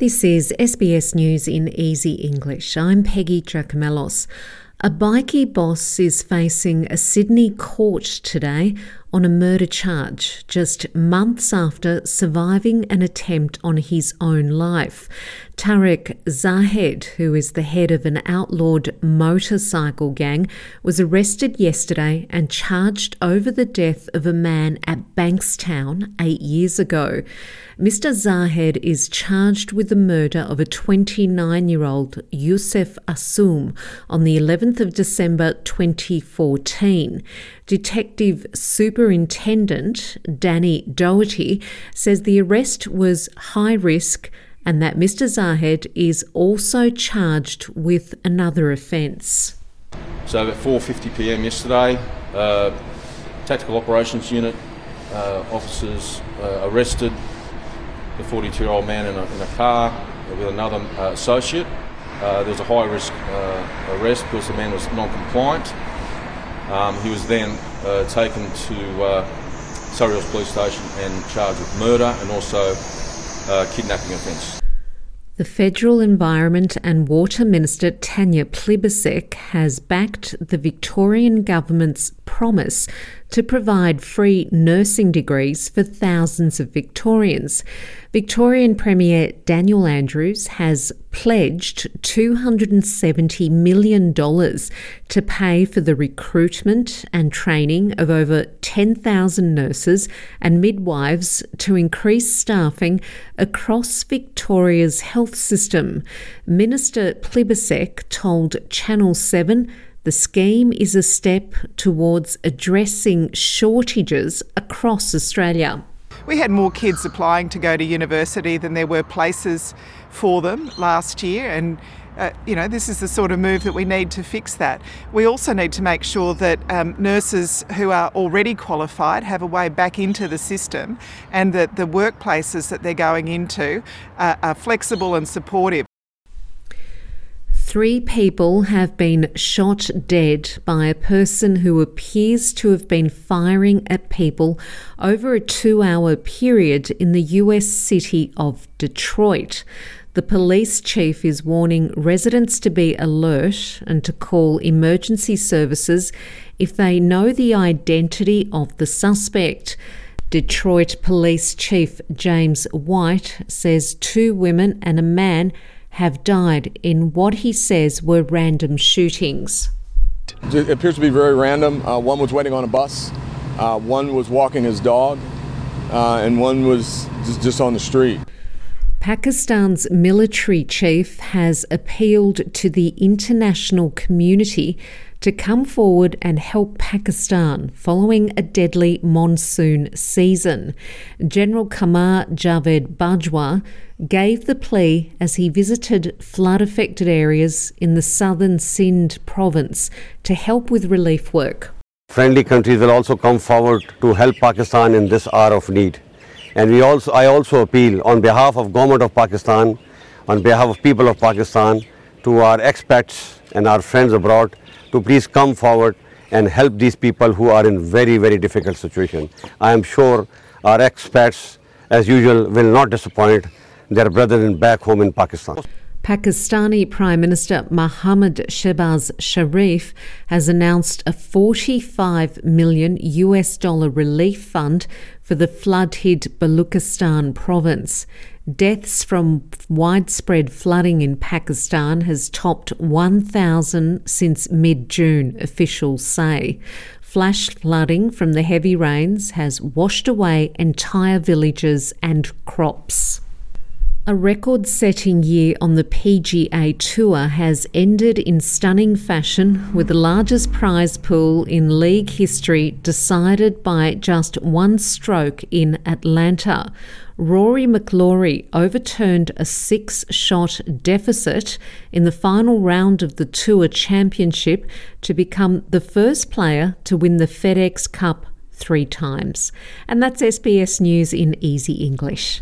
This is SBS News in Easy English. I'm Peggy Giakoumelos. A bikie boss is facing a Sydney court today on a murder charge just months after surviving an attempt on his own life. Tarek Zahed, who is the head of an outlawed motorcycle gang, was arrested yesterday and charged over the death of a man at Bankstown eight years ago. Mr. Zahed is charged with the murder of a 29 year old Youssef Assoum on the 11th of December 2014. Detective Superintendent Danny Doherty says the arrest was high risk and that Mr. Zahed is also charged with another offence. So at 4:50 p.m. yesterday, uh, Tactical Operations Unit uh, officers uh, arrested the 42-year-old man in a, in a, car with another uh, associate. Uh, there was a high-risk uh, arrest because the man was non-compliant. Um, he was then uh, taken to uh, Surry Hills Police Station and charged with murder and also uh, kidnapping offence. The Federal Environment and Water Minister Tanya Plibersek has backed the Victorian Government's promise to provide free nursing degrees for thousands of Victorians. Victorian Premier Daniel Andrews has pledged $270 million to pay for the recruitment and training of over 10,000 nurses and midwives to increase staffing across Victoria's health system. Minister Plibersek told Channel 7 the scheme is a step towards addressing shortages across Australia. We had more kids applying to go to university than there were places for them last year, and uh, you know, this is the sort of move that we need to fix that. We also need to make sure that um, nurses who are already qualified have a way back into the system and that the workplaces that they're going into uh, are flexible and supportive. Three people have been shot dead by a person who appears to have been firing at people over a two hour period in the US city of Detroit. The police chief is warning residents to be alert and to call emergency services if they know the identity of the suspect. Detroit Police Chief James White says two women and a man have died in what he says were random shootings. It appears to be very random. Uh, one was waiting on a bus, uh, one was walking his dog, uh, and one was just, just on the street. Pakistan's military chief has appealed to the international community to come forward and help Pakistan following a deadly monsoon season. General Qamar Javed Bajwa gave the plea as he visited flood affected areas in the southern Sindh province to help with relief work. Friendly countries will also come forward to help Pakistan in this hour of need. And we also, I also appeal on behalf of government of Pakistan, on behalf of people of Pakistan, to our expats and our friends abroad to please come forward and help these people who are in very, very difficult situation. I am sure our expats, as usual, will not disappoint their brethren back home in Pakistan. Pakistani Prime Minister Mohammad Shehbaz Sharif has announced a 45 million US dollar relief fund for the flood hit Baluchistan province. Deaths from widespread flooding in Pakistan has topped 1,000 since mid June, officials say. Flash flooding from the heavy rains has washed away entire villages and crops. A record setting year on the PGA Tour has ended in stunning fashion with the largest prize pool in league history decided by just one stroke in Atlanta. Rory McIlroy overturned a six shot deficit in the final round of the Tour Championship to become the first player to win the FedEx Cup three times. And that's SBS News in Easy English.